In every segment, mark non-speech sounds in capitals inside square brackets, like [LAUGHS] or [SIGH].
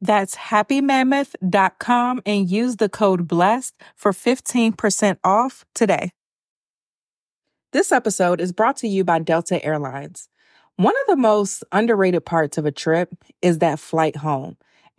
That's happymammoth.com and use the code BLESSED for 15% off today. This episode is brought to you by Delta Airlines. One of the most underrated parts of a trip is that flight home.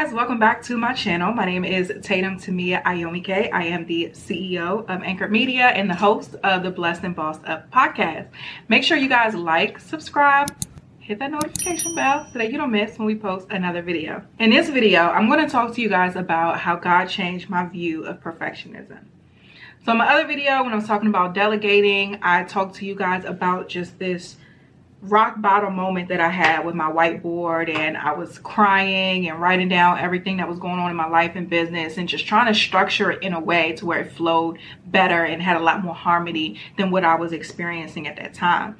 guys, welcome back to my channel. My name is Tatum Temia Ayomike. I am the CEO of Anchor Media and the host of the Blessed and Bossed Up podcast. Make sure you guys like, subscribe, hit that notification bell so that you don't miss when we post another video. In this video, I'm going to talk to you guys about how God changed my view of perfectionism. So in my other video, when I was talking about delegating, I talked to you guys about just this rock bottom moment that I had with my whiteboard and I was crying and writing down everything that was going on in my life and business and just trying to structure it in a way to where it flowed better and had a lot more harmony than what I was experiencing at that time.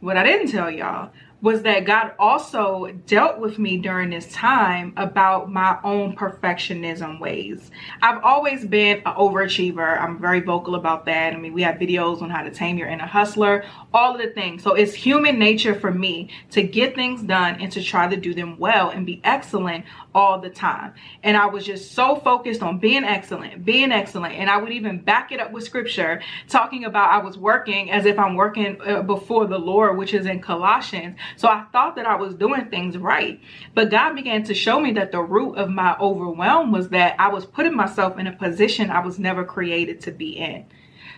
What I didn't tell y'all was that God also dealt with me during this time about my own perfectionism ways. I've always been an overachiever. I'm very vocal about that. I mean, we have videos on how to tame your inner hustler, all of the things. So it's human nature for me to get things done and to try to do them well and be excellent all the time. And I was just so focused on being excellent, being excellent. And I would even back it up with scripture, talking about I was working as if I'm working uh, before the Lord, which is in Colossians. So I thought that I was doing things right. But God began to show me that the root of my overwhelm was that I was putting myself in a position I was never created to be in.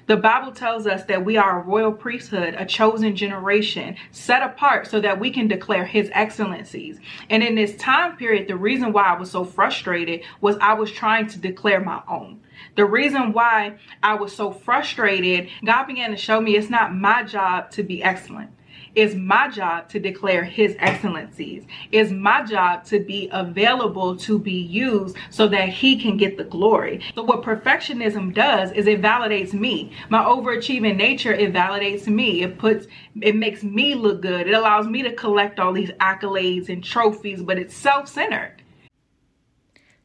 The Bible tells us that we are a royal priesthood, a chosen generation, set apart so that we can declare his excellencies. And in this time period, the reason why I was so frustrated was I was trying to declare my own. The reason why I was so frustrated, God began to show me it's not my job to be excellent. It's my job to declare his excellencies. It's my job to be available to be used so that he can get the glory. So what perfectionism does is it validates me. My overachieving nature, it validates me. It puts, it makes me look good. It allows me to collect all these accolades and trophies, but it's self-centered.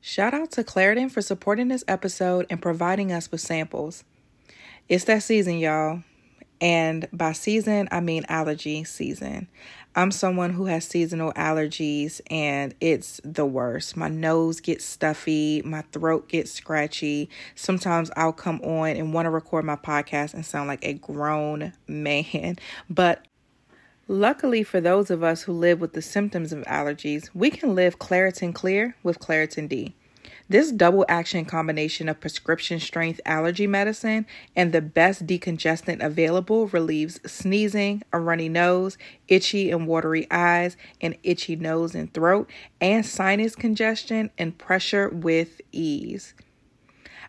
Shout out to Claritin for supporting this episode and providing us with samples. It's that season, y'all. And by season, I mean allergy season. I'm someone who has seasonal allergies and it's the worst. My nose gets stuffy, my throat gets scratchy. Sometimes I'll come on and want to record my podcast and sound like a grown man. [LAUGHS] But Luckily, for those of us who live with the symptoms of allergies, we can live Claritin Clear with Claritin D. This double action combination of prescription strength allergy medicine and the best decongestant available relieves sneezing, a runny nose, itchy and watery eyes, and itchy nose and throat, and sinus congestion and pressure with ease.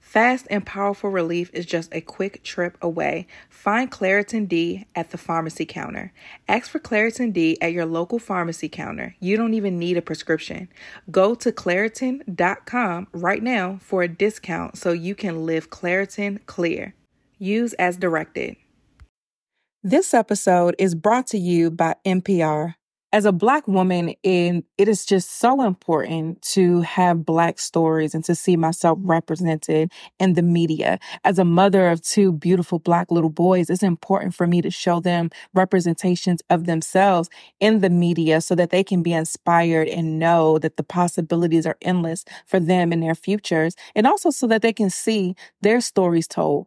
Fast and powerful relief is just a quick trip away. Find Claritin D at the pharmacy counter. Ask for Claritin D at your local pharmacy counter. You don't even need a prescription. Go to Claritin.com right now for a discount so you can live Claritin clear. Use as directed. This episode is brought to you by NPR as a black woman in it is just so important to have black stories and to see myself represented in the media. As a mother of two beautiful black little boys it's important for me to show them representations of themselves in the media so that they can be inspired and know that the possibilities are endless for them and their futures and also so that they can see their stories told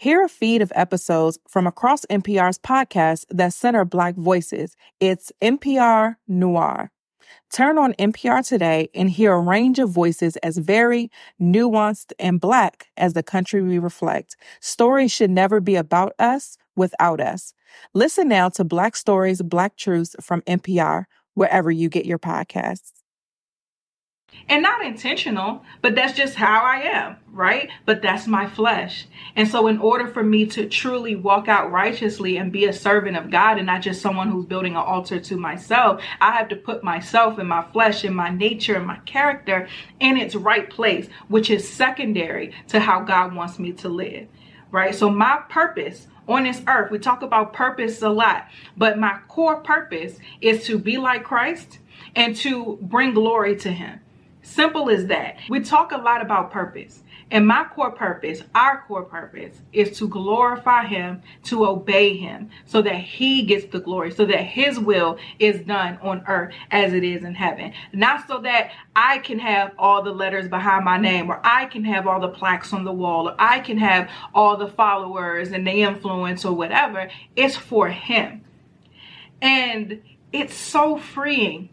Hear a feed of episodes from across NPR's podcasts that center Black voices. It's NPR Noir. Turn on NPR today and hear a range of voices as very nuanced, and Black as the country we reflect. Stories should never be about us without us. Listen now to Black Stories, Black Truths from NPR, wherever you get your podcasts and not intentional, but that's just how I am, right? But that's my flesh. And so, in order for me to truly walk out righteously and be a servant of God and not just someone who's building an altar to myself, I have to put myself and my flesh and my nature and my character in its right place, which is secondary to how God wants me to live, right? So, my purpose on this earth, we talk about purpose a lot, but my core purpose is to be like Christ and to bring glory to Him. Simple as that. We talk a lot about purpose. And my core purpose, our core purpose, is to glorify Him, to obey Him, so that He gets the glory, so that His will is done on earth as it is in heaven. Not so that I can have all the letters behind my name, or I can have all the plaques on the wall, or I can have all the followers and the influence, or whatever. It's for Him. And it's so freeing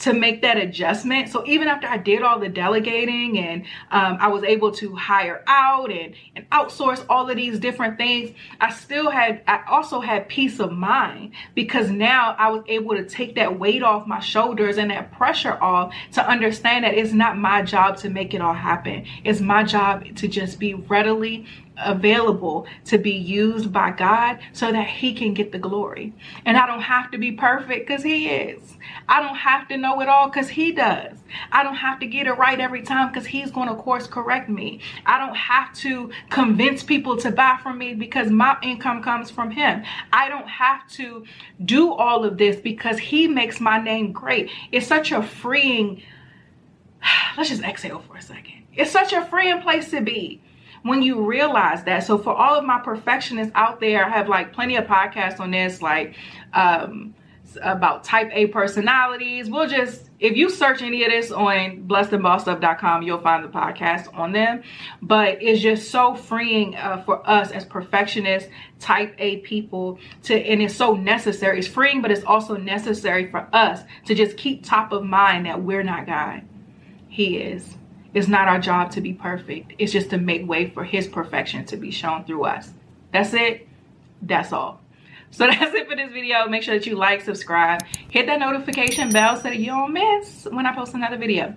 to make that adjustment. So even after I did all the delegating and um, I was able to hire out and, and outsource all of these different things, I still had, I also had peace of mind because now I was able to take that weight off my shoulders and that pressure off to understand that it's not my job to make it all happen. It's my job to just be readily available to be used by God so that he can get the glory. And I don't have to be perfect because he is. I don't have to know it all because he does. I don't have to get it right every time because he's going to course correct me. I don't have to convince people to buy from me because my income comes from him. I don't have to do all of this because he makes my name great. It's such a freeing, [SIGHS] let's just exhale for a second. It's such a freeing place to be when you realize that. So for all of my perfectionists out there, I have like plenty of podcasts on this, like um, about type A personalities. We'll just, if you search any of this on blessedandbossedup.com, you'll find the podcast on them. But it's just so freeing uh, for us as perfectionists, type A people to, and it's so necessary. It's freeing, but it's also necessary for us to just keep top of mind that we're not God. He is. It's not our job to be perfect. It's just to make way for his perfection to be shown through us. That's it. That's all. So [LAUGHS] that's it for this video. Make sure that you like, subscribe, hit that notification bell so that you don't miss when I post another video.